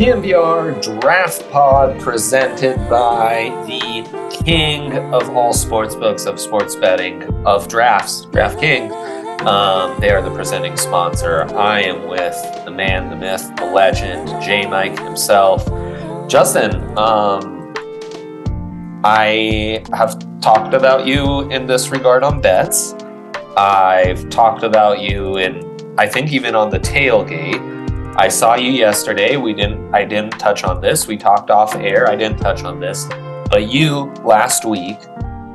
DNVR Draft Pod presented by the king of all sports books of sports betting of drafts, DraftKings. Um, they are the presenting sponsor. I am with the man, the myth, the legend, J Mike himself. Justin, um, I have talked about you in this regard on bets. I've talked about you in, I think, even on the tailgate. I saw you yesterday. We didn't I didn't touch on this. We talked off air. I didn't touch on this. But you last week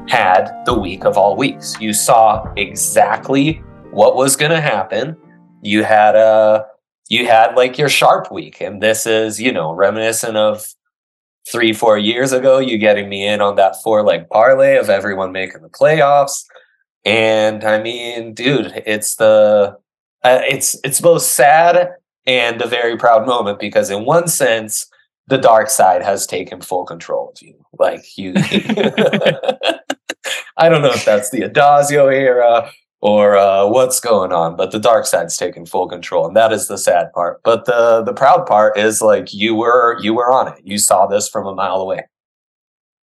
had the week of all weeks. You saw exactly what was going to happen. You had a you had like your sharp week and this is, you know, reminiscent of 3 4 years ago you getting me in on that four leg parlay of everyone making the playoffs. And I mean, dude, it's the uh, it's it's both sad and a very proud moment because in one sense the dark side has taken full control of you. Like you i don't know if that's the Addazio era or uh, what's going on but the dark side's taken full control and that is the sad part. But the the proud part is like you were you were on it. You saw this from a mile away.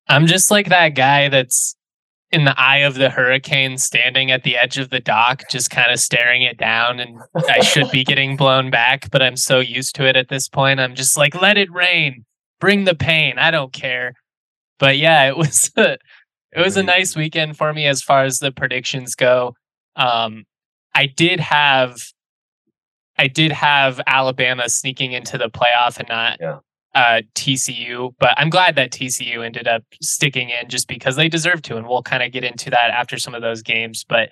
I'm just like that guy that's in the eye of the hurricane, standing at the edge of the dock, just kind of staring it down. And I should be getting blown back, but I'm so used to it at this point. I'm just like, let it rain, bring the pain. I don't care. But yeah, it was a, it was a nice weekend for me as far as the predictions go. Um, I did have I did have Alabama sneaking into the playoff and not Yeah. Uh, TCU, but I'm glad that TCU ended up sticking in just because they deserve to, and we'll kind of get into that after some of those games. But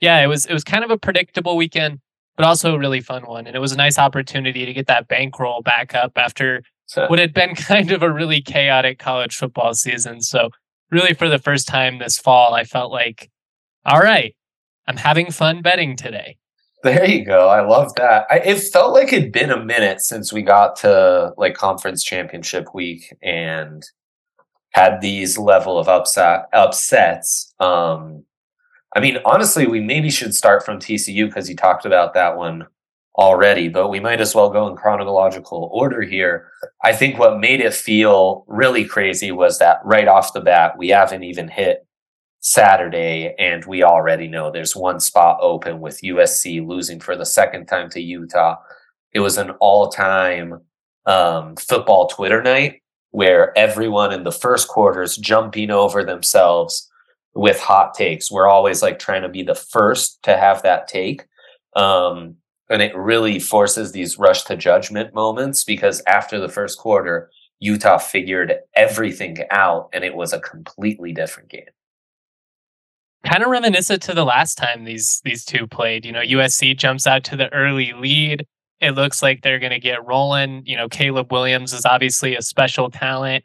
yeah, it was it was kind of a predictable weekend, but also a really fun one, and it was a nice opportunity to get that bankroll back up after what had been kind of a really chaotic college football season. So really, for the first time this fall, I felt like, all right, I'm having fun betting today. There you go. I love that. I, it felt like it'd been a minute since we got to like conference championship week and had these level of upset upsets. Um, I mean, honestly, we maybe should start from TCU because you talked about that one already, but we might as well go in chronological order here. I think what made it feel really crazy was that right off the bat, we haven't even hit Saturday, and we already know there's one spot open with USC losing for the second time to Utah. It was an all time um, football Twitter night where everyone in the first quarter is jumping over themselves with hot takes. We're always like trying to be the first to have that take. Um, and it really forces these rush to judgment moments because after the first quarter, Utah figured everything out and it was a completely different game kind of reminiscent to the last time these these two played. You know, USC jumps out to the early lead. It looks like they're going to get rolling. You know, Caleb Williams is obviously a special talent.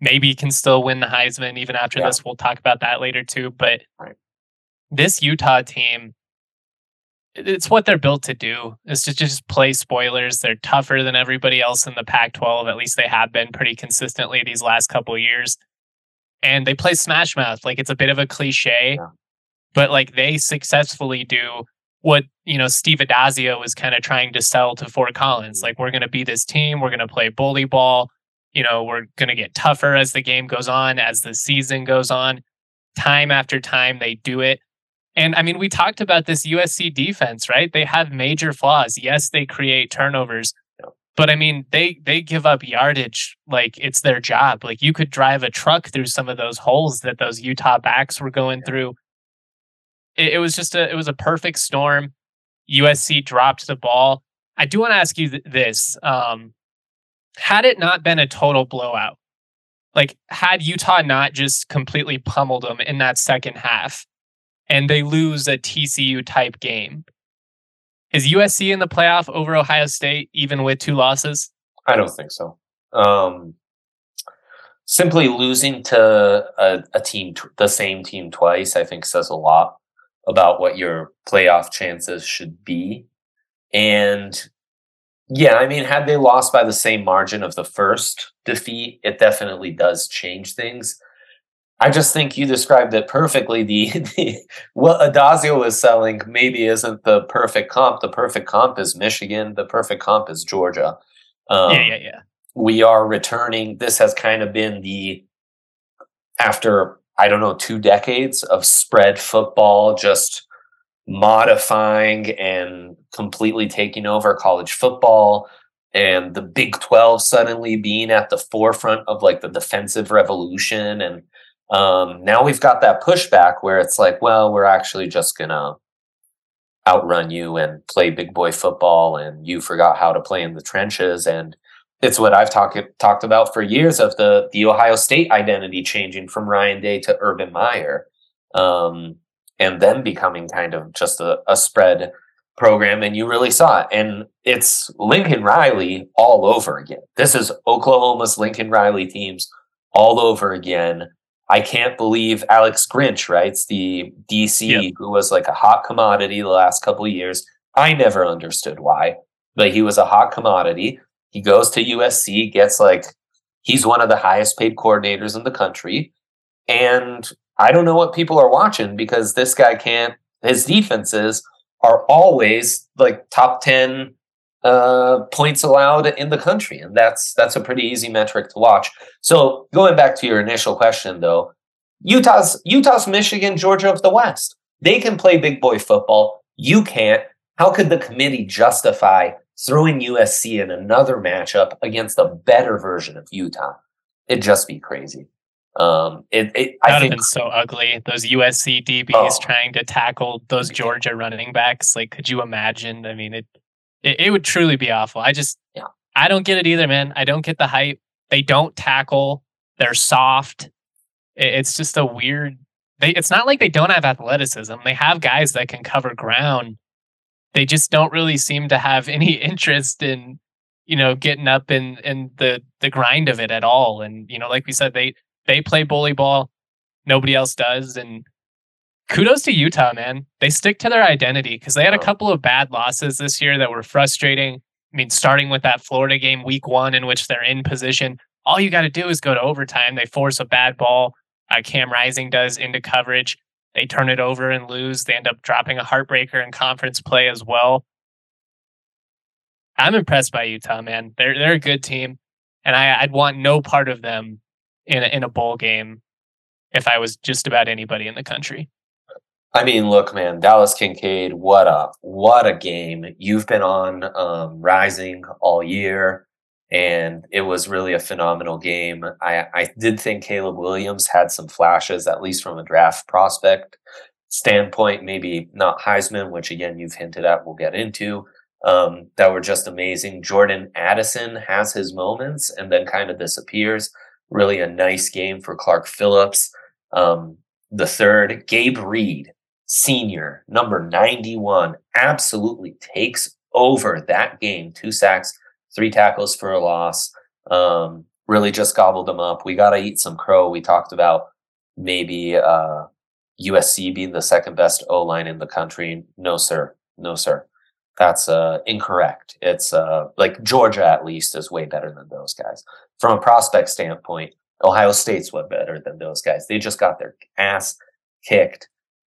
Maybe can still win the Heisman even after Yeah. this. We'll talk about that later too. But Right. this Utah team, it's what they're built to do. Is to just play spoilers. They're tougher than everybody else in the Pac-12. At least they have been pretty consistently these last couple of years. And they play smash mouth. Like it's a bit of a cliche, Yeah. But like they successfully do what you know Steve Addazio was kind of trying to sell to Fort Collins. Like we're going to be this team. We're going to play bully ball. You know, we're going to get tougher as the game goes on, as the season goes on. Time after time, they do it. And I mean, we talked about this USC defense, right? They have major flaws. Yes, they create turnovers, but I mean, they they give up yardage like it's their job. Like you could drive a truck through some of those holes that those Utah backs were going through. It, it was just a it was a perfect storm. USC dropped the ball. I do want to ask you th- this: um, Had it not been a total blowout, like had Utah not just completely pummeled them in that second half, and they lose a TCU type game, is USC in the playoff over Ohio State, even with two losses? I don't think so. Um, simply losing to a, a team, the same team twice, I think says a lot about what your playoff chances should be. And yeah, I mean, had they lost by the same margin of the first defeat, it definitely does change things. I just think you described it perfectly. The, the what Addazio was selling maybe isn't the perfect comp. The perfect comp is Michigan. The perfect comp is Georgia. Um, yeah, yeah, yeah. We are returning. This has kind of been the after I don't know two decades of spread football, just modifying and completely taking over college football and the Big 12 suddenly being at the forefront of like the defensive revolution and um, now we've got that pushback where it's like, well, we're actually just gonna outrun you and play big boy football, and you forgot how to play in the trenches. And it's what I've talked talked about for years of the the Ohio State identity changing from Ryan Day to Urban Meyer, um, and then becoming kind of just a, a spread program. And you really saw it. And it's Lincoln Riley all over again. This is Oklahoma's Lincoln Riley teams all over again I can't believe Alex Grinch writes the DC yep. who was like a hot commodity the last couple of years. I never understood why, but he was a hot commodity. He goes to USC, gets like he's one of the highest paid coordinators in the country. And I don't know what people are watching because this guy can't his defenses are always like top 10 uh, points allowed in the country, and that's that's a pretty easy metric to watch. So going back to your initial question, though, Utah's Utah's Michigan, Georgia of the West. They can play big boy football. You can't. How could the committee justify throwing USC in another matchup against a better version of Utah? It'd just be crazy. Um, it, it that would have been so ugly. Those USC DBs oh. trying to tackle those Georgia running backs. Like, could you imagine? I mean, it it, it would truly be awful. I just, yeah. I don't get it either, man. I don't get the hype. They don't tackle. They're soft. It, it's just a weird. They, it's not like they don't have athleticism. They have guys that can cover ground. They just don't really seem to have any interest in, you know, getting up in in the the grind of it at all. And you know, like we said, they they play bully ball. Nobody else does, and kudos to Utah, man. They stick to their identity because they had a couple of bad losses this year that were frustrating. I mean, starting with that Florida game week one, in which they're in position. All you got to do is go to overtime. They force a bad ball. Uh, Cam Rising does into coverage. They turn it over and lose. They end up dropping a heartbreaker in conference play as well. I'm impressed by Utah, man. They're they're a good team, and I, I'd want no part of them in a, in a bowl game if I was just about anybody in the country. I mean, look, man, Dalton Kincaid, what a what a game! You've been on um, Rising all year, and it was really a phenomenal game. I I did think Caleb Williams had some flashes, at least from a draft prospect standpoint. Maybe not Heisman, which again you've hinted at. We'll get into. Um, that were just amazing. Jordan Addison has his moments and then kind of disappears. Really a nice game for Clark Phillips. Um, the third, Gabe Reid, senior, number 91, absolutely takes over that game. Two sacks, three tackles for a loss. Um, really just gobbled them up. We got to eat some crow. We talked about maybe uh, USC being the second best O line in the country. No, sir. No, sir. That's uh, incorrect. It's uh, like Georgia, at least, is way better than those guys. From a prospect standpoint, Ohio State's way better than those guys. They just got their ass kicked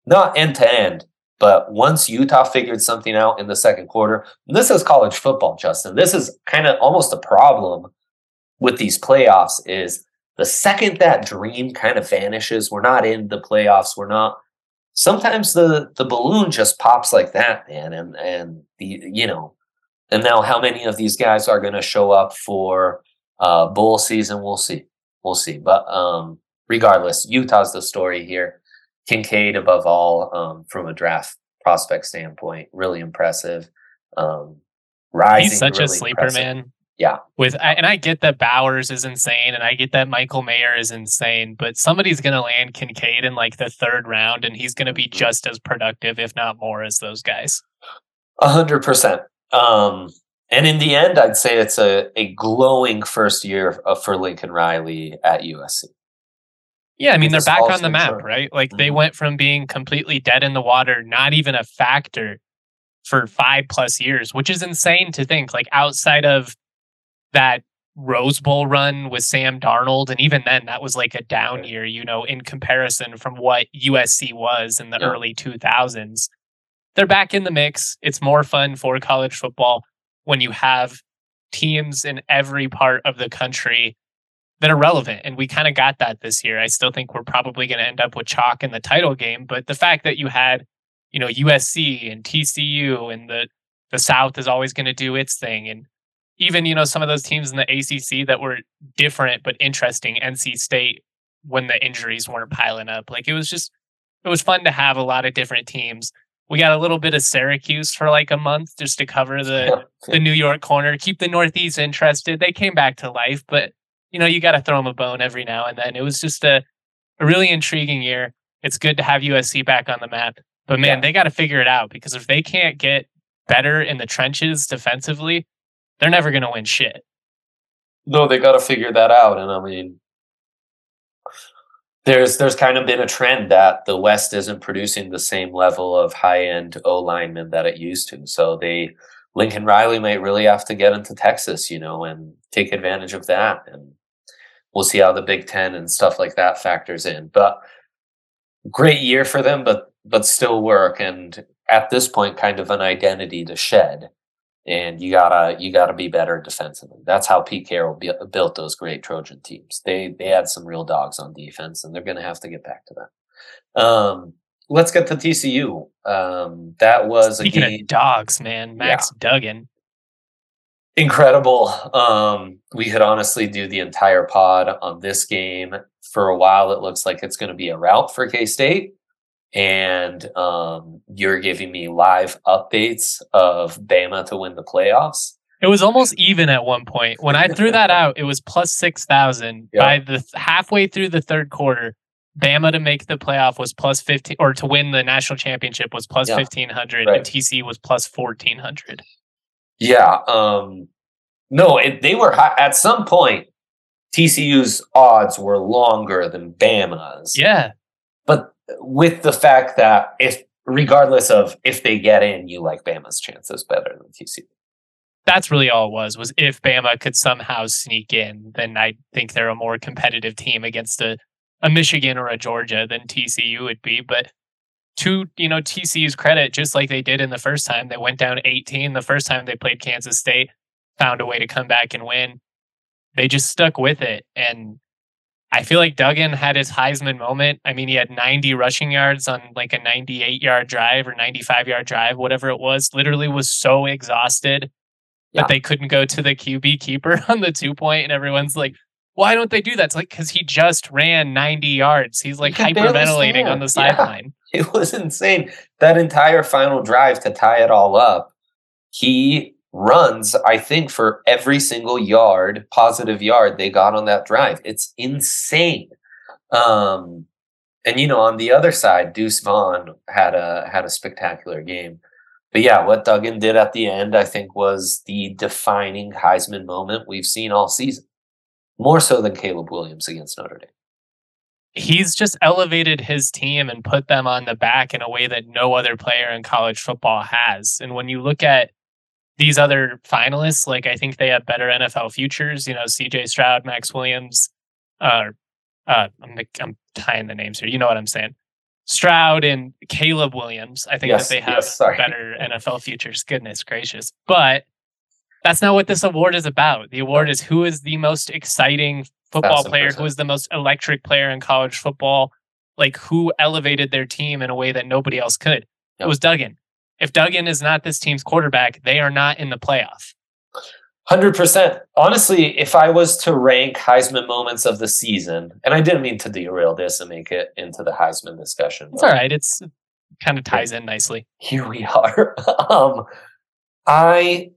not end to end, but once Utah figured something out in the second quarter, this is college football, Justin. This is kind of almost a problem with these playoffs is the second that dream kind of vanishes, we're not in the playoffs, we're not sometimes the the balloon just pops like that, man. And and the you know, and now how many of these guys are going to show up for uh, bowl season? We'll see, we'll see. But um, regardless, Utah's the story here. Kincaid, above all, um, from a draft prospect standpoint, really impressive. Um, rising, He's such really a sleeper, impressive. man. Yeah. With and I get that Bowers is insane, and I get that Michael Mayer is insane, but somebody's going to land Kincaid in like the third round, and he's going to be Mm-hmm. just as productive, if not more, as those guys. A hundred percent. Um, and in the end, I'd say it's a, a glowing first year for Lincoln Riley at USC. Yeah, I mean they're back on the map, right? Like they Mhm. went from being completely dead in the water, not even a factor for five plus years, which is insane to think. Like outside of that Rose Bowl run with Sam Darnold, and even then that was like a down year, you know, in comparison from what USC was in the Yeah. early two thousands. They're back in the mix. It's more fun for college football when you have teams in every part of the country that are relevant. And we kind of got that this year. I still think we're probably going to end up with chalk in the title game. But the fact that you had, you know, USC and TCU and the the South is always going to do its thing. And even, you know, some of those teams in the ACC that were different but interesting, NC State, when the injuries weren't piling up. Like it was just, it was fun to have a lot of different teams. We got a little bit of Syracuse for like a month just to cover the the New York corner, keep the Northeast interested. They came back to life, but you know, you got to throw them a bone every now and then. It was just a, a really intriguing year. It's good to have USC back on the map, but man, Yeah. they got to figure it out because if they can't get better in the trenches defensively, they're never going to win shit. No, they got to figure that out. And I mean, there's there's kind of been a trend that the West isn't producing the same level of high end O linemen that it used to. So they Lincoln Riley might really have to get into Texas, you know, and take advantage of that. And we'll see how the Big Ten and stuff like that factors in. But great year for them, but but still work. And at this point, kind of an identity to shed and you gotta you gotta be better defensively. That's how Pete Carroll bu- built those great Trojan teams. They they had some real dogs on defense, and they're gonna have to get back to that. Um, let's get to TCU. Um, that was Speaking a game of dogs, man, Max Duggan. Incredible. Um, we could honestly do the entire pod on this game. For a while, it looks like it's going to be a route for K State. And um, you're giving me live updates of Bama to win the playoffs. It was almost even at one point. When I threw that out, it was plus 6,000. Yeah. By the th- halfway through the third quarter, Bama to make the playoff was plus 15 or to win the national championship was plus Yeah. 1500 Right. and TC was plus 1400. Yeah. Um, no, it, they were high. at some point. TCU's odds were longer than Bama's. Yeah. but with the fact that if, regardless of if they get in, you like Bama's chances better than TCU. That's really all it was was if Bama could somehow sneak in, then I think they're a more competitive team against a, a Michigan or a Georgia than TCU would be. But to you know TCU's credit, just like they did in the first time, they went down 18 the first time they played Kansas State, found a way to come back and win. They just stuck with it. And I feel like Duggan had his Heisman moment. I mean, he had 90 rushing yards on like a 98 yard drive or 95 yard drive, whatever it was. Literally was so exhausted Yeah. that they couldn't go to the QB keeper on the two. And everyone's like, why don't they do that? It's like, because he just ran 90 yards. He's like barely hyperventilating on the stand. Yeah. sideline. It was insane. That entire final drive to tie it all up, he runs, I think, for every single yard, positive yard they got on that drive. It's insane. Um, and you know, on the other side, Deuce Vaughn had a had a spectacular game. But yeah, what Duggan did at the end, I think, was the defining Heisman moment we've seen all season. More so than Caleb Williams against Notre Dame. He's just elevated his team and put them on the back in a way that no other player in college football has. And when you look at these other finalists, like I think they have better NFL futures, you know, CJ Stroud, Max Williams, uh, uh, I'm, I'm tying the names here. You know what I'm saying? Stroud and Caleb Williams. I think Yes, that they have yes, better NFL futures. Goodness gracious. But that's not what this award is about. The award is who is the most exciting football Thousand player, who is the most electric player in college football. like who elevated their team in a way that nobody else could. Yep. It was Duggan. If Duggan is not this team's quarterback, they are not in the playoff. Hundred percent. Honestly, if I was to rank Heisman moments of the season, and I didn't mean to derail this and make it into the Heisman discussion. It's all right. It's it kind of ties in nicely. Here we are. um, I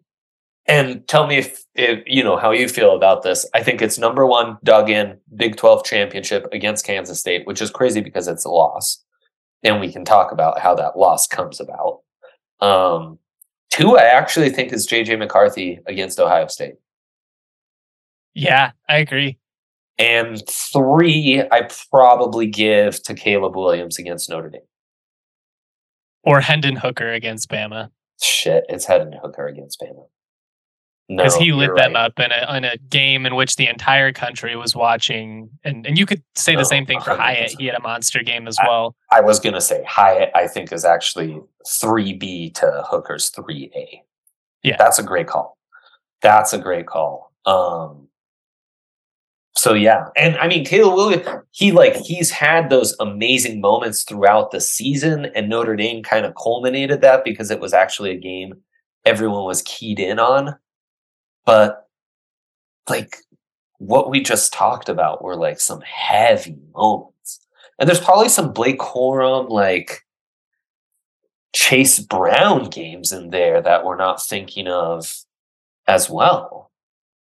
and tell me if, if you know how you feel about this. I think it's number one, Duggan Big Twelve championship against Kansas State, which is crazy because it's a loss, and we can talk about how that loss comes about. Um, Two, I actually think is JJ McCarthy against Ohio State. Yeah, I agree. And three, I probably give to Caleb Williams against Notre Dame. Or Hendon Hooker against Bama. Shit, it's Hendon Hooker against Bama because no, he lit them right. up in a in a game in which the entire country was watching, and and you could say the same thing for 100%. Hyatt. He had a monster game as well. I, I was gonna say Hyatt. I think is actually three B to Hooker's three A. Yeah, that's a great call. That's a great call. Um, so yeah, and I mean Caleb Williams, he like he's had those amazing moments throughout the season, and Notre Dame kind of culminated that because it was actually a game everyone was keyed in on. But like what we just talked about were like some heavy moments. And there's probably some Blake Corum, like Chase Brown games in there that we're not thinking of as well.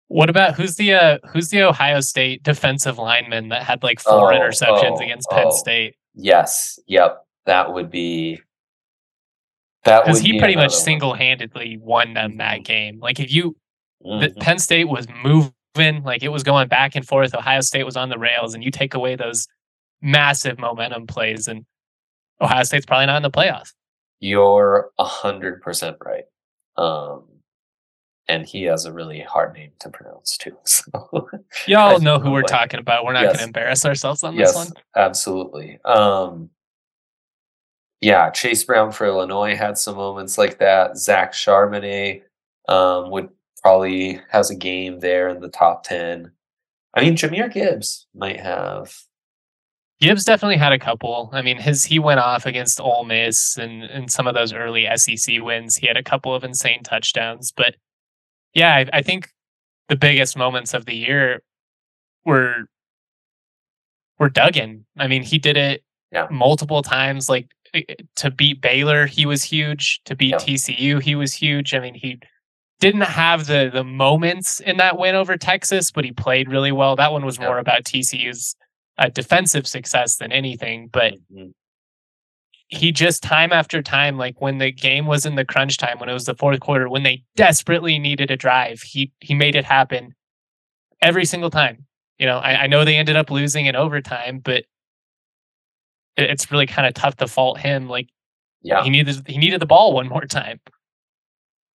What about who's the uh, who's the Ohio State defensive lineman that had like four oh, interceptions oh, against Penn oh. State? Yes, yep, that would be that because he pretty much single handedly won them that mm-hmm. game. Like if you Mm-hmm. Penn State was moving, like it was going back and forth. Ohio State was on the rails, and you take away those massive momentum plays, and Ohio State's probably not in the playoffs. You're a hundred percent right. Um, and he has a really hard name to pronounce too. So y'all know who we're talking about. We're not yes. going to embarrass ourselves on yes, this one. Absolutely. Um, yeah, Chase Brown for Illinois had some moments like that. Zach Charbonnet um, would probably has a game there in the top 10. I mean, Jahmyr Gibbs might have. Gibbs definitely had a couple. I mean, his he went off against Ole Miss and, and some of those early SEC wins. He had a couple of insane touchdowns. But yeah, I, I think the biggest moments of the year were were Duggan. I mean, he did it yeah. multiple times. Like eh, eh, to beat Baylor, he was huge. To beat yeah. TCU, he was huge. I mean, he didn't have the the moments in that win over Texas, but he played really well. That one was more about TCU's uh, defensive success than anything, but mm-hmm. he just time after time, like when the game was in the crunch time, when it was the fourth quarter, when they desperately needed a drive, he he made it happen every single time. You know, I, I know they ended up losing in overtime, but it's really kind of tough to fault him. Like, yeah, he needed he needed the ball one more time.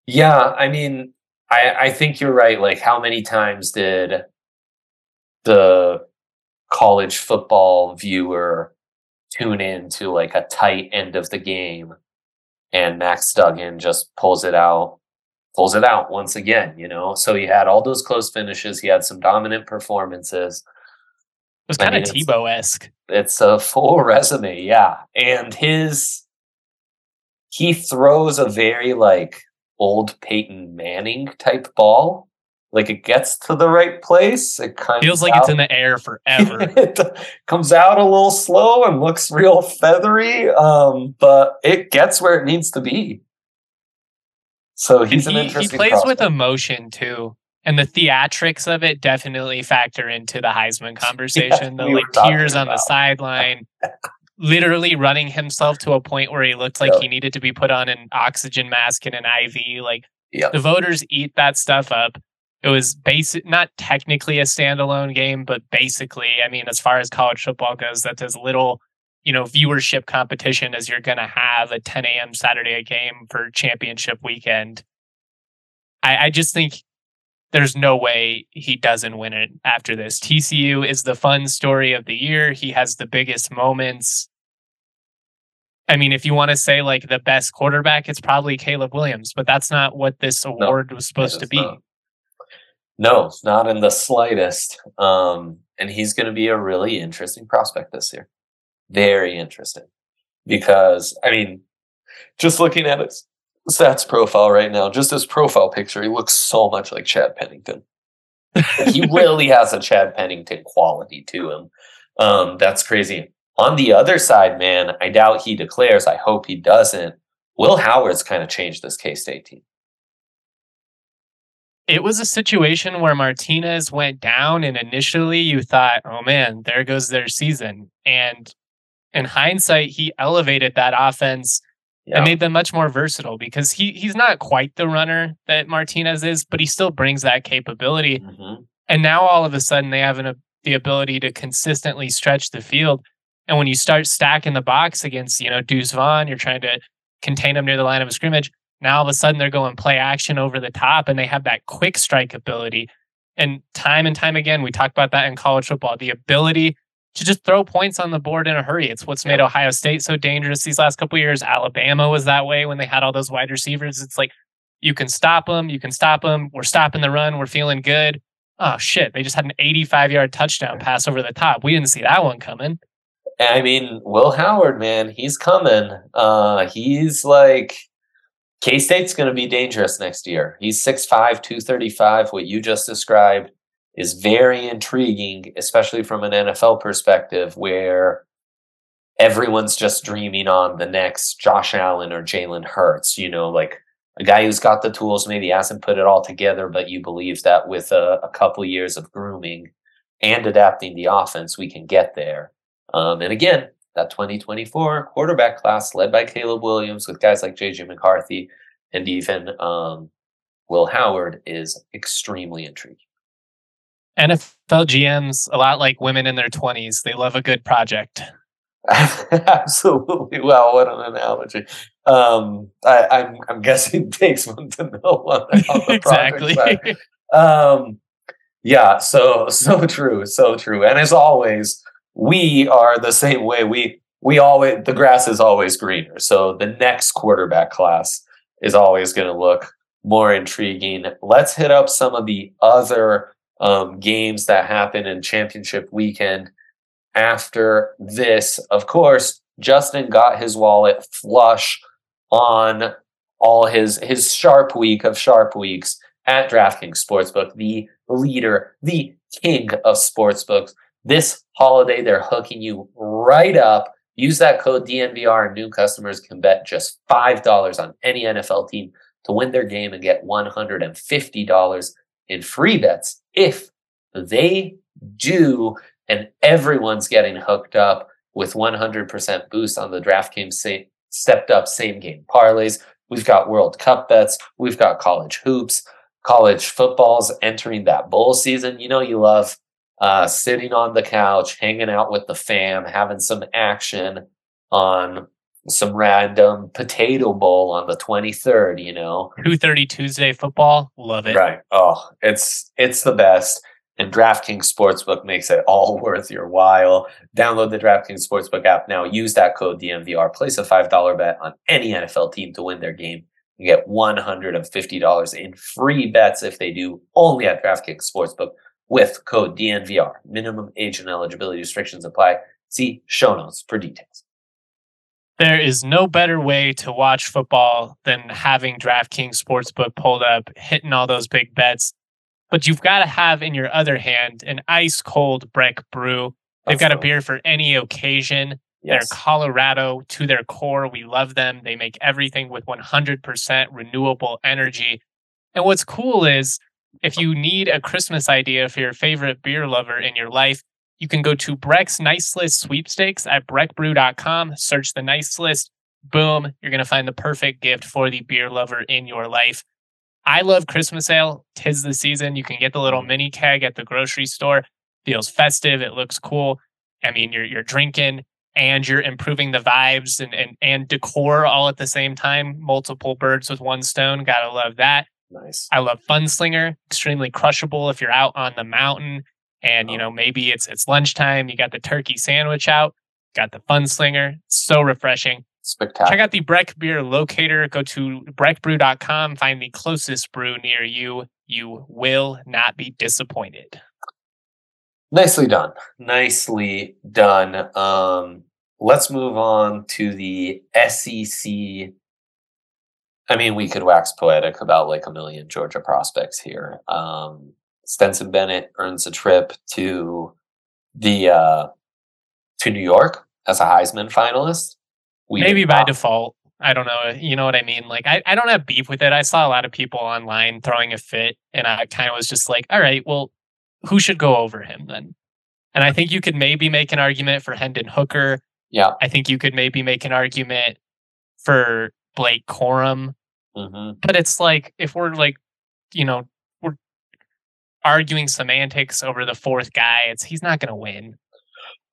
Yeah, I mean, I I think you're right. Like, how many times did the college football viewer tune in to like a tight end of the game, and Max Duggan just pulls it out, pulls it out once again. You know, so he had all those close finishes. He had some dominant performances. It was kind I mean, of Tebow esque. It's a full resume, yeah. And his he throws a very like old Peyton Manning type ball. Like it gets to the right place. It kind feels like out, it's in the air forever. it comes out a little slow and looks real feathery, um, but it gets where it needs to be. So he's he, an interesting. He plays prospect. with emotion too, and the theatrics of it definitely factor into the Heisman conversation. Yeah, the like tears on the sideline, literally running himself to a point where he looked like yep. he needed to be put on an oxygen mask and an IV. Like yep. the voters eat that stuff up. It was basic, not technically a standalone game, but basically, I mean, as far as college football goes, that's as little, you know, viewership competition as you're going to have a 10 a.m. Saturday game for championship weekend. I, I just think there's no way he doesn't win it after this. TCU is the fun story of the year. He has the biggest moments. I mean, if you want to say like the best quarterback, it's probably Caleb Williams, but that's not what this award no, was supposed to be. Not. No, not in the slightest. Um, and he's going to be a really interesting prospect this year. very interesting because I mean, just looking at his stats profile right now, just his profile picture, he looks so much like Chad Pennington. he really has a Chad Pennington quality to him. Um, that's crazy. On the other side, man, I doubt he declares. I hope he doesn't. Will Howard's kind of changed this K State team. It was a situation where Martinez went down, and initially you thought, oh man, there goes their season. And in hindsight, he elevated that offense yeah. and made them much more versatile because he he's not quite the runner that Martinez is, but he still brings that capability. Mm-hmm. And now all of a sudden they have an, the ability to consistently stretch the field. And when you start stacking the box against, you know, Deuce Vaughn, you're trying to contain them near the line of scrimmage. Now all of a sudden they're going play action over the top and they have that quick strike ability. And time and time again, we talk about that in college football the ability to just throw points on the board in a hurry. It's what's made Ohio State so dangerous these last couple years. Alabama was that way when they had all those wide receivers. It's like you can stop them, you can stop them. We're stopping the run. We're feeling good. Oh shit! They just had an 85 yard touchdown pass over the top. We didn't see that one coming. I mean, Will Howard, man, he's coming. Uh, he's like K State's going to be dangerous next year. He's 6'5, 235. What you just described is very intriguing, especially from an NFL perspective, where everyone's just dreaming on the next Josh Allen or Jalen Hurts, you know, like a guy who's got the tools, maybe hasn't put it all together, but you believe that with a, a couple years of grooming and adapting the offense, we can get there. Um, and again, that 2024 quarterback class led by Caleb Williams with guys like JJ McCarthy and even um, Will Howard is extremely intriguing. NFL GMs, a lot like women in their 20s, they love a good project. Absolutely. Well, what an analogy. Um, I, I'm, I'm guessing it takes one to know on the, on the exactly. Um, yeah. So so true. So true. And as always, we are the same way. We we always the grass is always greener. So the next quarterback class is always going to look more intriguing. Let's hit up some of the other um, games that happen in championship weekend after this. Of course, Justin got his wallet flush on all his his sharp week of sharp weeks at DraftKings Sportsbook, the leader, the king of sportsbooks. This holiday, they're hooking you right up. Use that code DNVR, and new customers can bet just $5 on any NFL team to win their game and get $150 in free bets if they do. And everyone's getting hooked up with 100% boost on the DraftKings stepped up same game parlays. We've got World Cup bets. We've got college hoops, college footballs entering that bowl season. You know, you love uh, sitting on the couch, hanging out with the fam, having some action on some random potato bowl on the 23rd, you know. 2:30 Tuesday football, love it. Right. Oh, it's it's the best. And DraftKings Sportsbook makes it all worth your while. Download the DraftKings Sportsbook app now. Use that code DNVR. Place a $5 bet on any NFL team to win their game. You get $150 in free bets if they do only at DraftKings Sportsbook with code DNVR. Minimum age and eligibility restrictions apply. See show notes for details. There is no better way to watch football than having DraftKings Sportsbook pulled up, hitting all those big bets. But you've got to have in your other hand an ice cold Breck brew. They've got a beer for any occasion. Yes. They're Colorado to their core. We love them. They make everything with 100% renewable energy. And what's cool is if you need a Christmas idea for your favorite beer lover in your life, you can go to Breck's Nice List sweepstakes at breckbrew.com, search the nice list. Boom, you're going to find the perfect gift for the beer lover in your life. I love Christmas ale. Tis the season. You can get the little mini keg at the grocery store. Feels festive. It looks cool. I mean, you're you're drinking and you're improving the vibes and and, and decor all at the same time. Multiple birds with one stone. Gotta love that. Nice. I love Funslinger, extremely crushable if you're out on the mountain and you oh. know maybe it's it's lunchtime, you got the turkey sandwich out, got the fun slinger. so refreshing. Spectacular. Check out the Breck beer locator. Go to breckbrew.com, find the closest brew near you. You will not be disappointed. Nicely done. Nicely done. Um let's move on to the SEC. I mean, we could wax poetic about like a million Georgia prospects here. Um, Stetson Bennett earns a trip to the uh, to New York as a Heisman finalist. We Maybe by default. I don't know. You know what I mean? Like, I, I don't have beef with it. I saw a lot of people online throwing a fit, and I kind of was just like, all right, well, who should go over him then? And I think you could maybe make an argument for Hendon Hooker. Yeah. I think you could maybe make an argument for Blake Corum. Mm-hmm. But it's like, if we're like, you know, arguing semantics over the fourth guy, it's he's not going to win.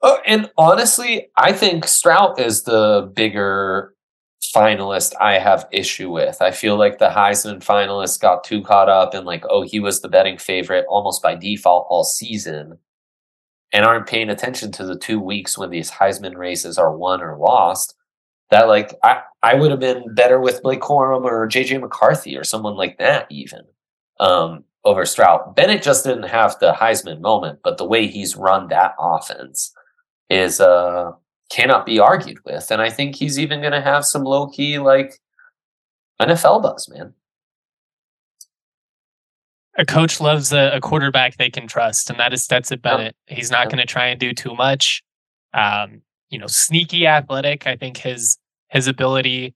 Oh, and honestly, I think Stroud is the bigger finalist I have issue with. I feel like the Heisman finalists got too caught up in like, oh, he was the betting favorite almost by default all season and aren't paying attention to the two weeks when these Heisman races are won or lost. That like I, I would have been better with Blake Corum or JJ McCarthy or someone like that even um, over Stroud. Bennett just didn't have the Heisman moment, but the way he's run that offense is uh cannot be argued with. And I think he's even going to have some low key, like NFL buzz, man. A coach loves a, a quarterback they can trust, and that is Stetson Bennett. He's not going to try and do too much. Um, you know, sneaky athletic. I think his his ability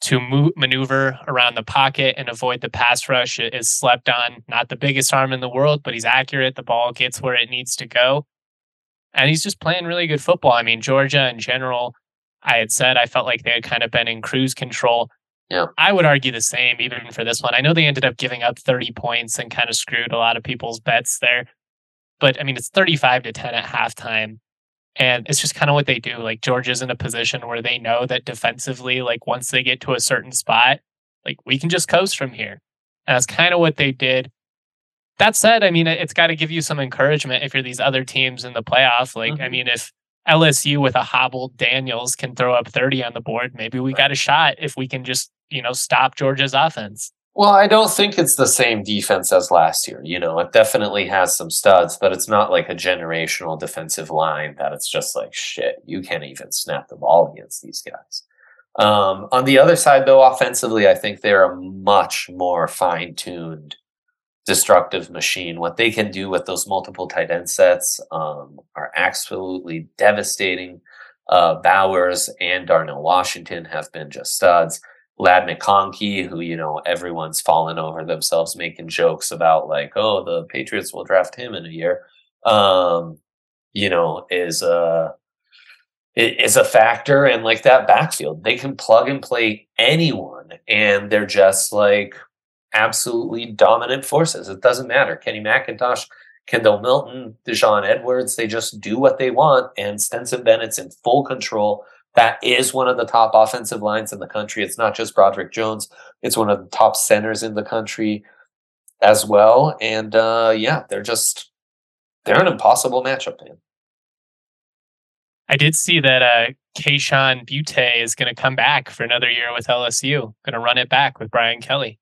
to move, maneuver around the pocket and avoid the pass rush is slept on. Not the biggest arm in the world, but he's accurate. The ball gets where it needs to go and he's just playing really good football. I mean, Georgia in general, I had said I felt like they had kind of been in cruise control. Yeah. I would argue the same even for this one. I know they ended up giving up 30 points and kind of screwed a lot of people's bets there. But I mean, it's 35 to 10 at halftime. And it's just kind of what they do. Like George is in a position where they know that defensively, like once they get to a certain spot, like we can just coast from here. And that's kind of what they did that said, I mean, it's got to give you some encouragement if you're these other teams in the playoff. Like, mm-hmm. I mean, if LSU with a hobbled Daniels can throw up 30 on the board, maybe we got a shot if we can just, you know, stop Georgia's offense. Well, I don't think it's the same defense as last year. You know, it definitely has some studs, but it's not like a generational defensive line that it's just like, shit, you can't even snap the ball against these guys. Um, on the other side, though, offensively, I think they're a much more fine tuned destructive machine. What they can do with those multiple tight end sets um, are absolutely devastating. Uh, Bowers and Darnell Washington have been just studs. Ladd McConkey, who, you know, everyone's fallen over themselves making jokes about, like, oh, the Patriots will draft him in a year, um, you know, is a, is a factor. And like that backfield, they can plug and play anyone. And they're just like, absolutely dominant forces. It doesn't matter. Kenny McIntosh, Kendall Milton, Daijun Edwards, they just do what they want. And Stetson Bennett's in full control. That is one of the top offensive lines in the country. It's not just Broderick Jones, it's one of the top centers in the country as well. And uh, yeah, they're just, they're an impossible matchup, man. I did see that uh, Kayshon Boutte is going to come back for another year with LSU. Going to run it back with Brian Kelly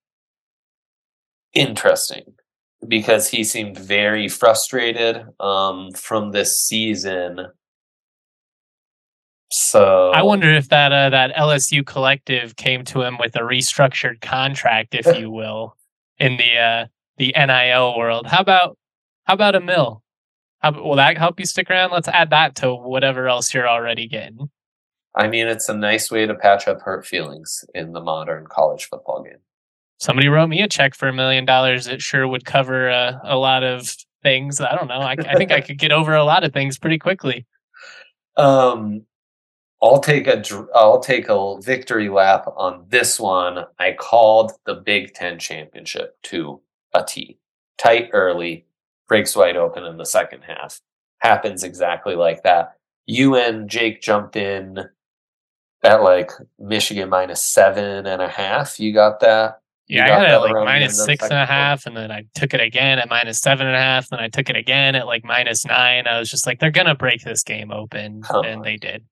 interesting because he seemed very frustrated um, from this season. So I wonder if that uh, that LSU collective came to him with a restructured contract, if you will, in the uh, the NIL world. How about how about a mill? How, will that help you stick around? Let's add that to whatever else you're already getting. I mean, it's a nice way to patch up hurt feelings in the modern college football game somebody wrote me a check for a million dollars, it sure would cover uh, a lot of things. I don't know. I, I think I could get over a lot of things pretty quickly. Um, I'll take a I'll take a victory lap on this one. I called the Big Ten championship to a T, tight early, breaks wide open in the second half. Happens exactly like that. You and Jake jumped in at like Michigan minus seven and a half. You got that? Yeah, I had it like minus six and a half, and then I took it again at minus seven and a half, and then I took it again at like minus nine. I was just like, they're gonna break this game open, huh. and they did.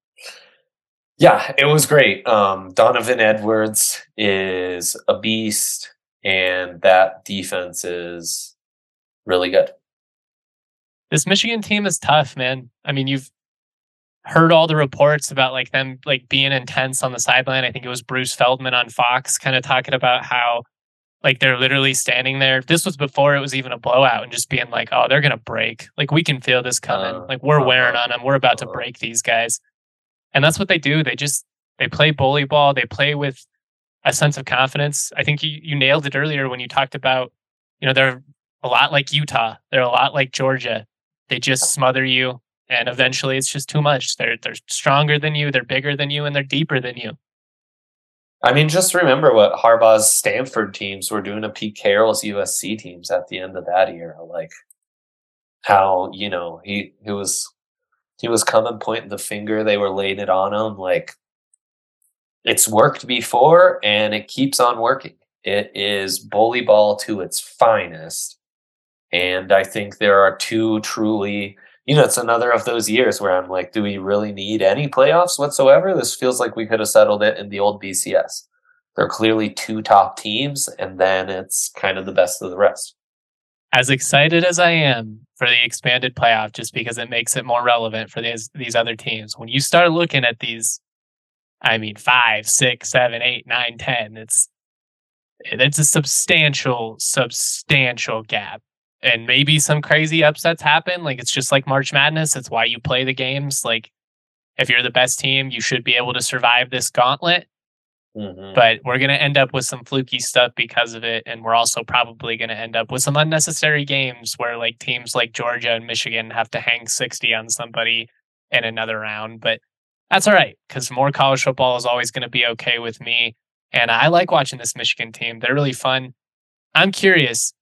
Yeah, it was great. Um, Donovan Edwards is a beast, and that defense is really good. This Michigan team is tough, man. I mean, you've heard all the reports about like them like being intense on the sideline. I think it was Bruce Feldman on Fox kind of talking about how like they're literally standing there. This was before it was even a blowout and just being like, "Oh, they're going to break. Like we can feel this coming. Uh, like we're wearing on them. We're about to uh. break these guys." And that's what they do. They just they play bully ball. They play with a sense of confidence. I think you, you nailed it earlier when you talked about, you know, they're a lot like Utah. They're a lot like Georgia. They just smother you and eventually it's just too much. They're they're stronger than you, they're bigger than you, and they're deeper than you. I mean, just remember what Harbaugh's Stanford teams were doing to Pete Carroll's USC teams at the end of that era. Like how, you know, he he was he was coming pointing the finger, they were laying it on him. Like it's worked before and it keeps on working. It is bully ball to its finest. And I think there are two truly you know, it's another of those years where I'm like, do we really need any playoffs whatsoever? This feels like we could have settled it in the old BCS. There are clearly two top teams, and then it's kind of the best of the rest. As excited as I am for the expanded playoff, just because it makes it more relevant for these these other teams, when you start looking at these, I mean, five, six, seven, eight, nine, ten, it's it's a substantial, substantial gap and maybe some crazy upsets happen. Like it's just like March Madness. It's why you play the games. Like if you're the best team, you should be able to survive this gauntlet. Mm-hmm. But we're going to end up with some fluky stuff because of it. And we're also probably going to end up with some unnecessary games where like teams like Georgia and Michigan have to hang 60 on somebody in another round. But that's all right because more college football is always going to be okay with me. And I like watching this Michigan team. They're really fun. I'm curious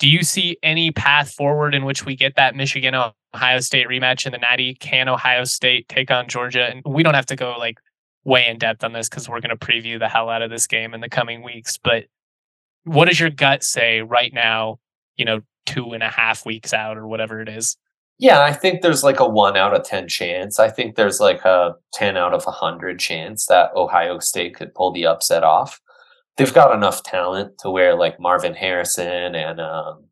do you see any path forward in which we get that Michigan Ohio State rematch in the Natty? Can Ohio State take on Georgia? And we don't have to go like way in depth on this because we're going to preview the hell out of this game in the coming weeks. But what does your gut say right now? You know, two and a half weeks out or whatever it is. Yeah, I think there's like a one out of 10 chance. I think there's like a 10 out of 100 chance that Ohio State could pull the upset off they've got enough talent to where like Marvin Harrison and um,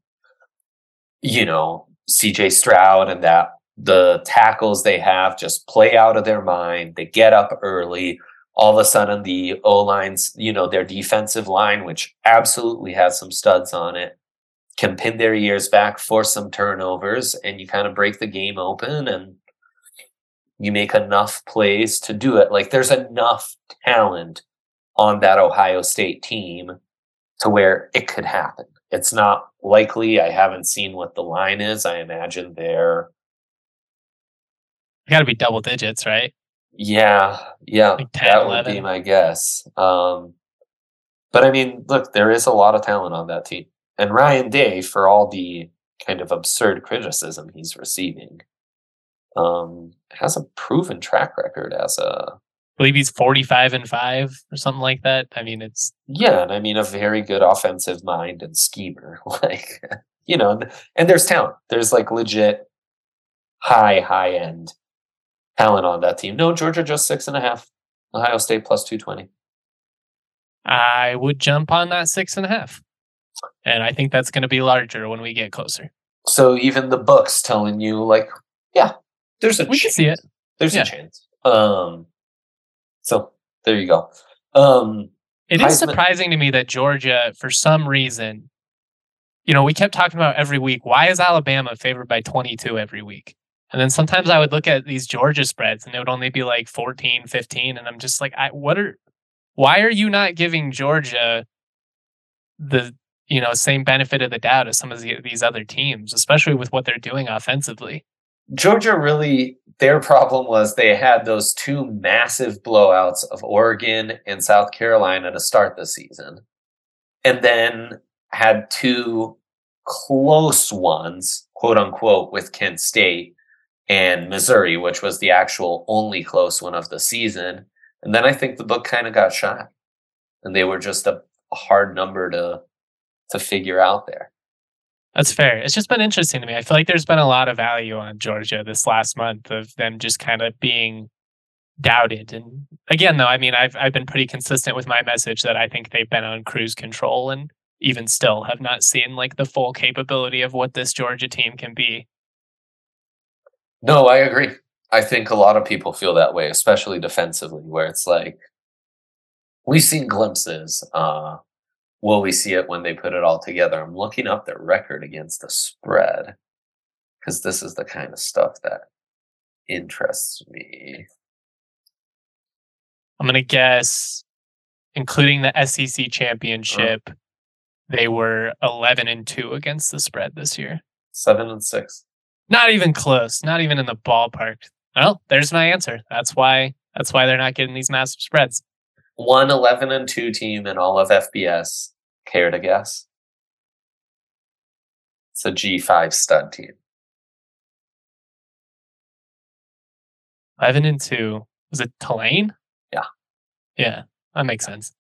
you know CJ Stroud and that the tackles they have just play out of their mind. They get up early. All of a sudden, the O lines, you know, their defensive line, which absolutely has some studs on it, can pin their ears back, force some turnovers, and you kind of break the game open and you make enough plays to do it. Like there's enough talent on that Ohio State team to where it could happen. It's not likely. I haven't seen what the line is. I imagine they're got to be double digits, right? Yeah, yeah, like 10, that 11. would be my guess. Um, but I mean, look, there is a lot of talent on that team, and Ryan Day, for all the kind of absurd criticism he's receiving, um, has a proven track record as a believe he's 45 and 5 or something like that. I mean, it's yeah, and I mean a very good offensive mind and schemer. Like, you know, and there's talent. There's like legit high, high end talent on that team. No, Georgia just six and a half. Ohio State plus 220. I would jump on that six and a half. And I think that's going to be larger when we get closer. So even the books telling you, like, yeah, there's a we can see it. There's yeah. a chance. Um, so there you go. Um, it is Heisman- surprising to me that Georgia, for some reason, you know, we kept talking about every week. Why is Alabama favored by 22 every week? And then sometimes I would look at these Georgia spreads and it would only be like 14, 15. And I'm just like, I, what are, why are you not giving Georgia the, you know, same benefit of the doubt as some of the, these other teams, especially with what they're doing offensively? Georgia really their problem was they had those two massive blowouts of Oregon and South Carolina to start the season, and then had two close ones, quote unquote, with Kent State and Missouri, which was the actual only close one of the season. And then I think the book kind of got shot, and they were just a, a hard number to to figure out there. That's fair. It's just been interesting to me. I feel like there's been a lot of value on Georgia this last month of them just kind of being doubted. And again, though, I mean, I've I've been pretty consistent with my message that I think they've been on cruise control and even still have not seen like the full capability of what this Georgia team can be. No, I agree. I think a lot of people feel that way, especially defensively, where it's like we've seen glimpses. Uh, will we see it when they put it all together? I'm looking up their record against the spread because this is the kind of stuff that interests me. I'm gonna guess, including the SEC Uh-huh. championship, they were 11 and two against the spread this year. Seven and six. Not even close. Not even in the ballpark. Well, there's my answer. That's why. That's why they're not getting these massive spreads. One 11 and 2 team in all of FBS. Care to guess? It's a G5 stud team. 11 and two. Was it Tulane? Yeah. Yeah, that makes sense.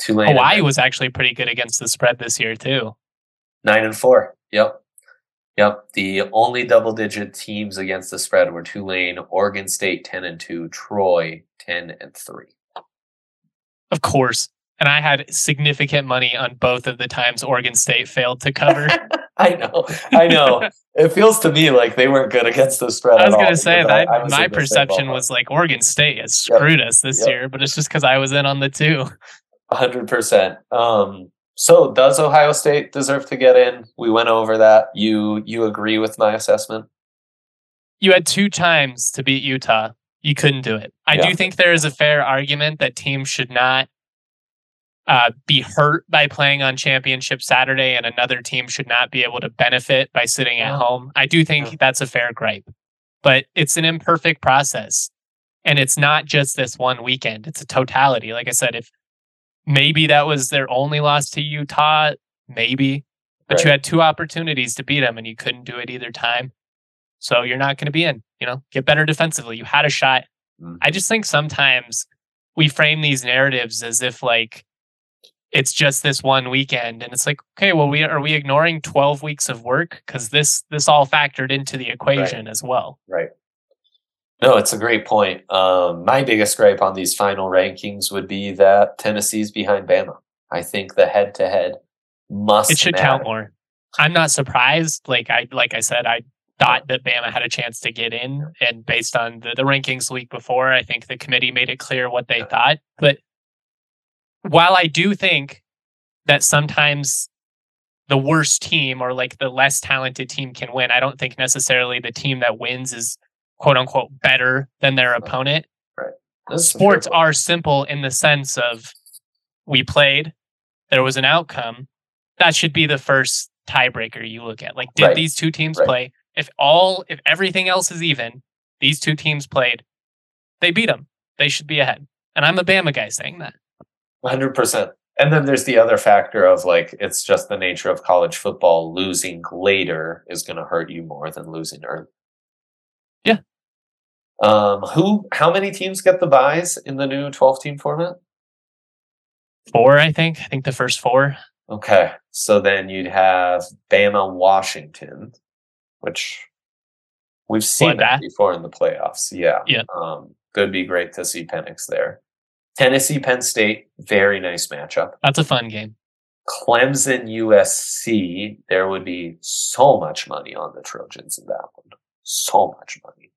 Tulane. Hawaii was actually pretty good against the spread this year too. Nine and four. Yep. Yep. The only double digit teams against the spread were Tulane, Oregon State 10 and 2, Troy 10 and 3. Of course. And I had significant money on both of the times Oregon State failed to cover. I know. I know. it feels to me like they weren't good against the spread. I was going to say because I- that I my in the same perception was like Oregon State has Yep. screwed us this Yep. year, but it's just because I was in on the two. hundred percent. Um, so does Ohio State deserve to get in? We went over that. You you agree with my assessment? You had two times to beat Utah. You couldn't do it. I Yeah. do think there is a fair argument that teams should not uh, be hurt by playing on championship Saturday, and another team should not be able to benefit by sitting at home. I do think Yeah. that's a fair gripe, but it's an imperfect process. And it's not just this one weekend, it's a totality. Like I said, if maybe that was their only loss to Utah, maybe, but you had two opportunities to beat them and you couldn't do it either time. So you're not going to be in, you know, get better defensively. You had a shot. Mhm. I just think sometimes we frame these narratives as if like it's just this one weekend and it's like okay well we are we ignoring 12 weeks of work cuz this this all factored into the equation as well Right. No, it's a great point. Um, my biggest gripe on these final rankings would be that Tennessee's behind Bama. I think the head to head must it should matter. count more i'm not surprised like i like i said i thought that bama had a chance to get in and based on the, the rankings the week before i think the committee made it clear what they thought but while i do think that sometimes the worst team or like the less talented team can win i don't think necessarily the team that wins is quote unquote better than their opponent That's sports are simple in the sense of we played, there was an outcome. That should be the first tiebreaker you look at. Like, did Right. these two teams Right. play? If all, if everything else is even, these two teams played, they beat them. They should be ahead. And I'm a Bama guy saying that. Hundred percent. And then there's the other factor of like it's just the nature of college football. Losing later is going to hurt you more than losing early. Yeah. Um. Who? How many teams get the buys in the new 12 team format? Four, I think. I think the first four. Okay. So then you'd have Bama, Washington, which we've seen that before in the playoffs. Yeah. Yeah. Um. Could be great to see Penix there. Tennessee, Penn State, very nice matchup. That's a fun game. Clemson USC, there would be so much money on the Trojans in that one. So much money.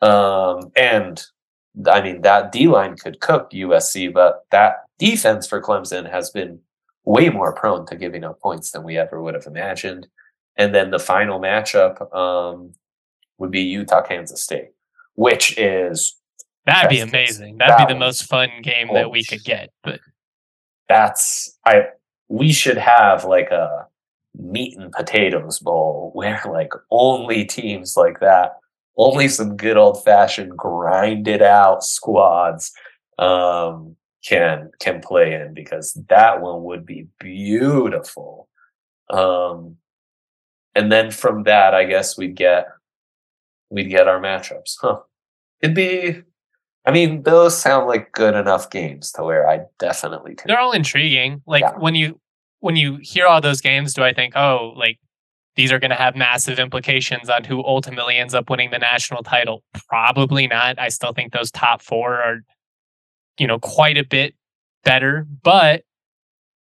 Um, and I mean, that D line could cook USC, but that defense for Clemson has been way more prone to giving up points than we ever would have imagined. And then the final matchup um, would be Utah, Kansas State, which is That'd be amazing. That'd that be the most fun game that we could get. But that's I we should have like a meat and potatoes bowl where like only teams like that, only some good old fashioned grinded out squads um can can play in because that one would be beautiful. Um and then from that I guess we'd get we'd get our matchups. Huh. It'd be I mean, those sound like good enough games to where I definitely could they're all intriguing. Like Yeah. when you when you hear all those games, do I think, oh, like these are going to have massive implications on who ultimately ends up winning the national title? Probably not. I still think those top four are, you know, quite a bit better, but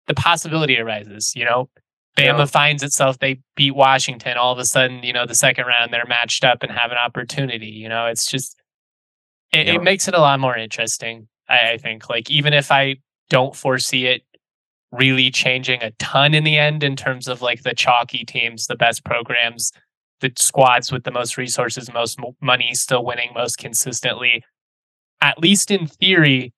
the possibility arises. You know, Bama yeah. finds itself they beat Washington. All of a sudden, you know, the second round they're matched up and have an opportunity. You know, it's just it, yeah. it makes it a lot more interesting. I, I think, like even if I don't foresee it really changing a ton in the end in terms of like the chalky teams, the best programs, the squads with the most resources, most money, still winning most consistently. At least in theory,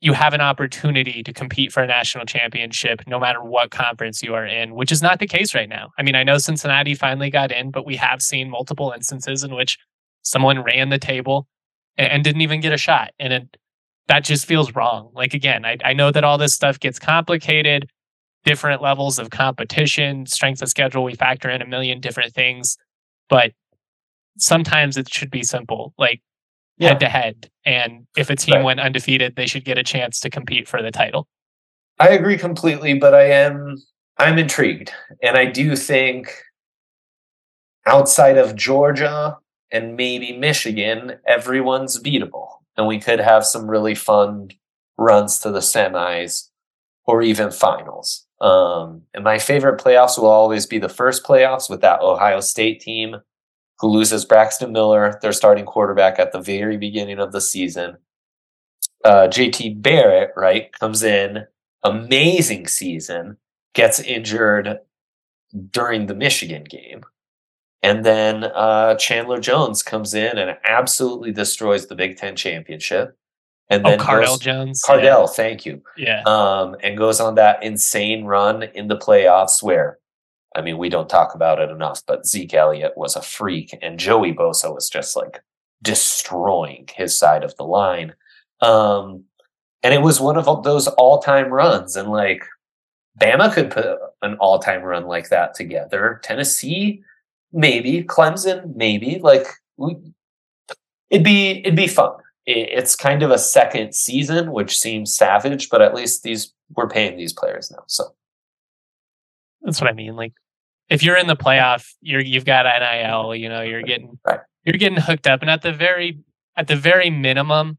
you have an opportunity to compete for a national championship no matter what conference you are in, which is not the case right now. I mean, I know Cincinnati finally got in, but we have seen multiple instances in which someone ran the table and, and didn't even get a shot. And it, that just feels wrong. Like, again, I, I know that all this stuff gets complicated, different levels of competition, strength of schedule, we factor in a million different things, but sometimes it should be simple. Like, head to head. And if a team right. went undefeated, they should get a chance to compete for the title. I agree completely, but I am I'm intrigued. And I do think outside of Georgia and maybe Michigan, everyone's beatable. And we could have some really fun runs to the semis or even finals. Um, and my favorite playoffs will always be the first playoffs with that Ohio State team who loses Braxton Miller, their starting quarterback, at the very beginning of the season. Uh, JT Barrett, right, comes in, amazing season, gets injured during the Michigan game. And then uh, Chandler Jones comes in and absolutely destroys the Big Ten championship. And oh, then Cardale goes, Jones. Cardale, yeah. thank you. Yeah. Um, and goes on that insane run in the playoffs where I mean, we don't talk about it enough, but Zeke Elliott was a freak, and Joey Bosa was just like destroying his side of the line. Um, and it was one of those all time runs. And like, Bama could put an all time run like that together. Tennessee, maybe. Clemson, maybe. Like, we, it'd be it'd be fun. it's kind of a second season, which seems savage, but at least these we're paying these players now. So that's what I mean. Like if you're in the playoff, you're you've got NIL, you know, you're getting you're getting hooked up. And at the very at the very minimum,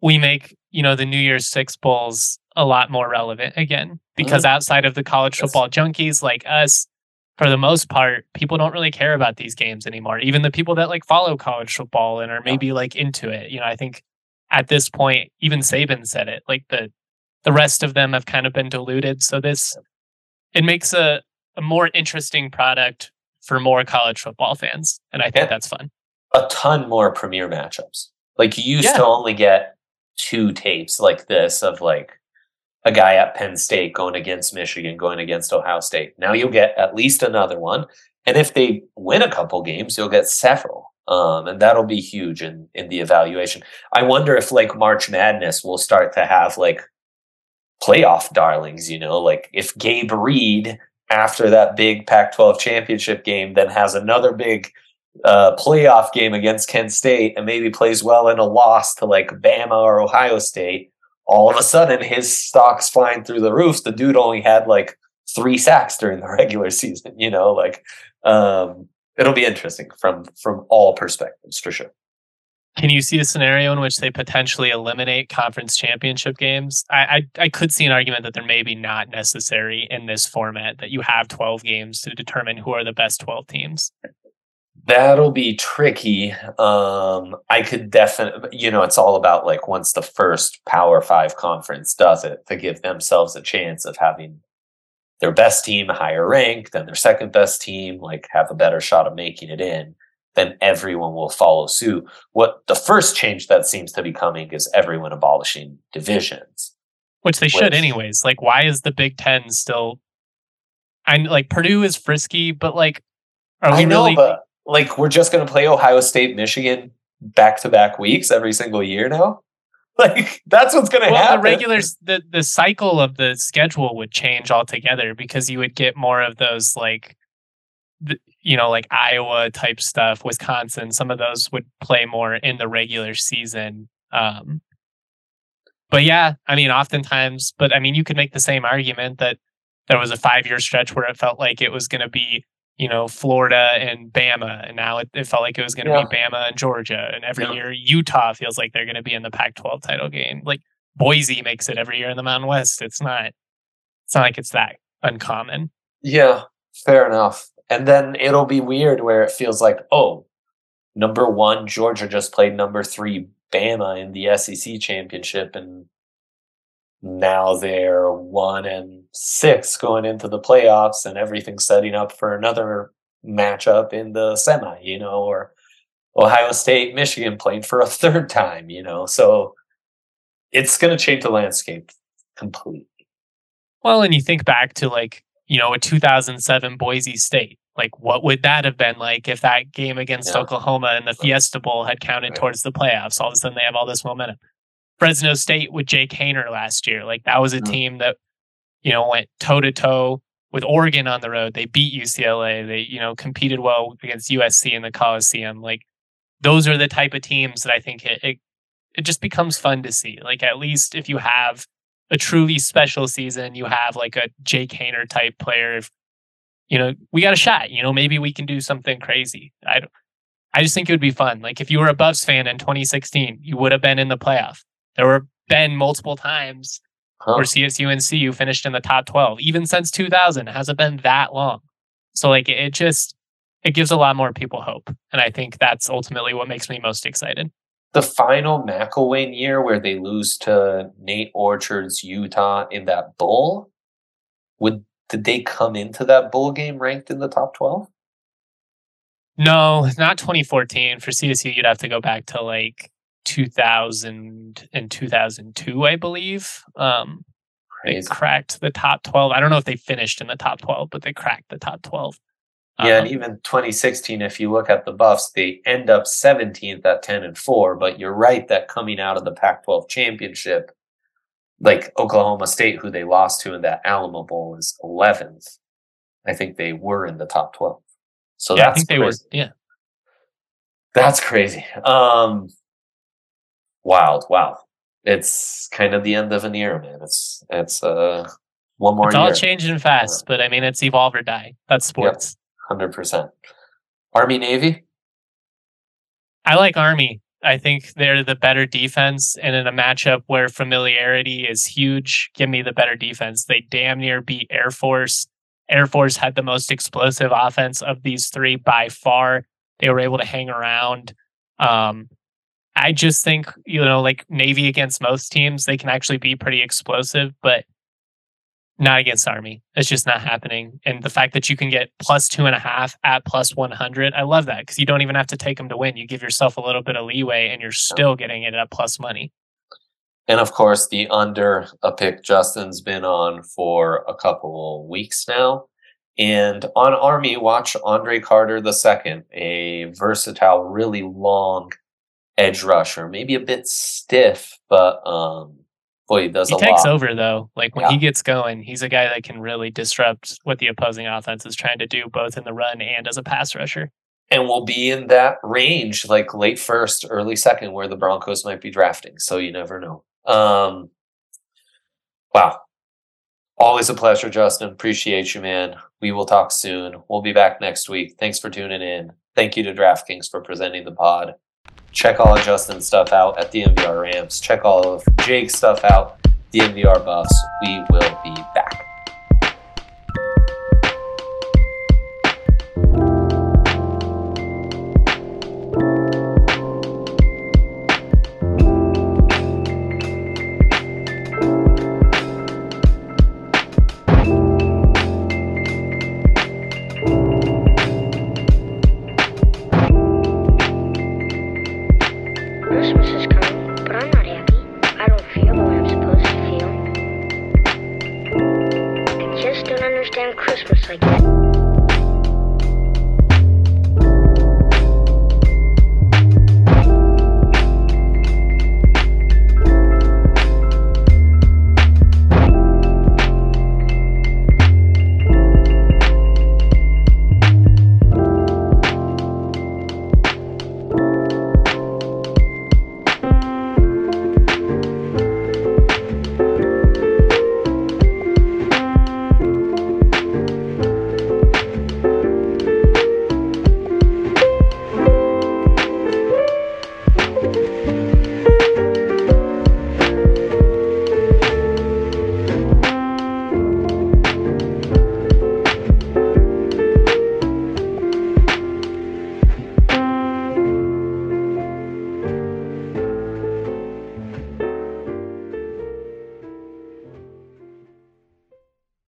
we make, you know, the New Year's Six Bowls a lot more relevant again. Because mm-hmm. outside of the college football yes. junkies like us, for the most part, people don't really care about these games anymore. Even the people that like follow college football and are maybe like into it. You know, I think at this point, even Saban said it, like the the rest of them have kind of been diluted. So this it makes a a more interesting product for more college football fans. And I think yeah. that's fun. A ton more premier matchups. Like you used yeah. to only get two tapes like this of like a guy at Penn State going against Michigan, going against Ohio State. Now you'll get at least another one. And if they win a couple games, you'll get several. Um, and that'll be huge in, in the evaluation. I wonder if like March Madness will start to have like playoff darlings, you know, like if Gabe Reid after that big Pac 12 championship game, then has another big uh, playoff game against Kent State and maybe plays well in a loss to like Bama or Ohio State, all of a sudden his stock's flying through the roof. The dude only had like three sacks during the regular season, you know, like um, it'll be interesting from from all perspectives for sure. Can you see a scenario in which they potentially eliminate conference championship games? I, I, I could see an argument that they're maybe not necessary in this format. That you have twelve games to determine who are the best twelve teams. That'll be tricky. Um, I could definitely, you know, it's all about like once the first Power Five conference does it to give themselves a chance of having their best team higher ranked than their second best team, like have a better shot of making it in then everyone will follow suit. What the first change that seems to be coming is everyone abolishing divisions. Which they should anyways. Like why is the Big Ten still I like Purdue is frisky, but like are we know, really but like we're just gonna play Ohio State, Michigan back to back weeks every single year now? Like that's what's gonna well, happen. The regular the, the cycle of the schedule would change altogether because you would get more of those like you know, like Iowa type stuff, Wisconsin, some of those would play more in the regular season. Um, but yeah, I mean, oftentimes, but I mean, you could make the same argument that there was a five year stretch where it felt like it was going to be, you know, Florida and Bama. And now it, it felt like it was going to yeah. be Bama and Georgia. And every yeah. year, Utah feels like they're going to be in the Pac 12 title game. Like Boise makes it every year in the Mountain West. It's not, it's not like it's that uncommon. Yeah, fair enough. And then it'll be weird where it feels like, oh, number one, Georgia just played number three, Bama in the SEC championship, and now they're one and six going into the playoffs, and everything's setting up for another matchup in the semi, you know, or Ohio State, Michigan playing for a third time, you know. So it's going to change the landscape completely. Well, and you think back to like, you know, a 2007 Boise State. Like, what would that have been like if that game against yeah. Oklahoma and the Fiesta Bowl had counted towards the playoffs? All of a sudden, they have all this momentum. Fresno State with Jake Haener last year, like that was a team that, you know, went toe to toe with Oregon on the road. They beat UCLA. They, you know, competed well against USC in the Coliseum. Like, those are the type of teams that I think it, it it just becomes fun to see. Like at least if you have a truly special season, you have like a Jake Haener type player. If, you know, we got a shot. You know, maybe we can do something crazy. I, I just think it would be fun. Like if you were a Buffs fan in 2016, you would have been in the playoff. There were been multiple times huh. where CSU and CU finished in the top 12, even since 2000. It hasn't been that long. So like it just it gives a lot more people hope, and I think that's ultimately what makes me most excited the final McElwain year where they lose to Nate Orchard's Utah in that bowl, would did they come into that bowl game ranked in the top twelve? No, not 2014. For CSU, you'd have to go back to like 2000 and 2002, I believe. Um, Crazy. They cracked the top 12. I don't know if they finished in the top 12, but they cracked the top 12. Yeah, and um, even 2016, if you look at the Buffs, they end up 17th at 10 and 4. But you're right that coming out of the Pac 12 championship, like Oklahoma State, who they lost to in that Alamo Bowl, is 11th. I think they were in the top 12. So yeah, I think crazy. they were. Yeah. That's crazy. Um, wild. Wow. It's kind of the end of an era, man. It's, it's, uh, one more it's year. all changing fast, but I mean, it's evolve or die. That's sports. 100%. Army Navy? I like Army. I think they're the better defense. And in a matchup where familiarity is huge, give me the better defense. They damn near beat Air Force. Air Force had the most explosive offense of these three by far. They were able to hang around. Um, I just think, you know, like Navy against most teams, they can actually be pretty explosive, but not against Army. It's just not happening. And the fact that you can get plus two and a half at plus 100, I love that because you don't even have to take them to win. You give yourself a little bit of leeway and you're still getting it at plus money. And of course, the under a pick Justin's been on for a couple weeks now. And on Army, watch Andre Carter II, a versatile, really long edge rusher, maybe a bit stiff, but um, boy, he does he takes lot. over though. Like when yeah. he gets going, he's a guy that can really disrupt what the opposing offense is trying to do, both in the run and as a pass rusher. And will be in that range, like late first, early second, where the Broncos might be drafting. So you never know. Um, wow. Always a pleasure, Justin. Appreciate you, man. We will talk soon. We'll be back next week. Thanks for tuning in. Thank you to DraftKings for presenting the pod. Check all of Justin's stuff out at the DNVR Rams. Check all of Jake's stuff out, the DNVR Buffs. We will be back.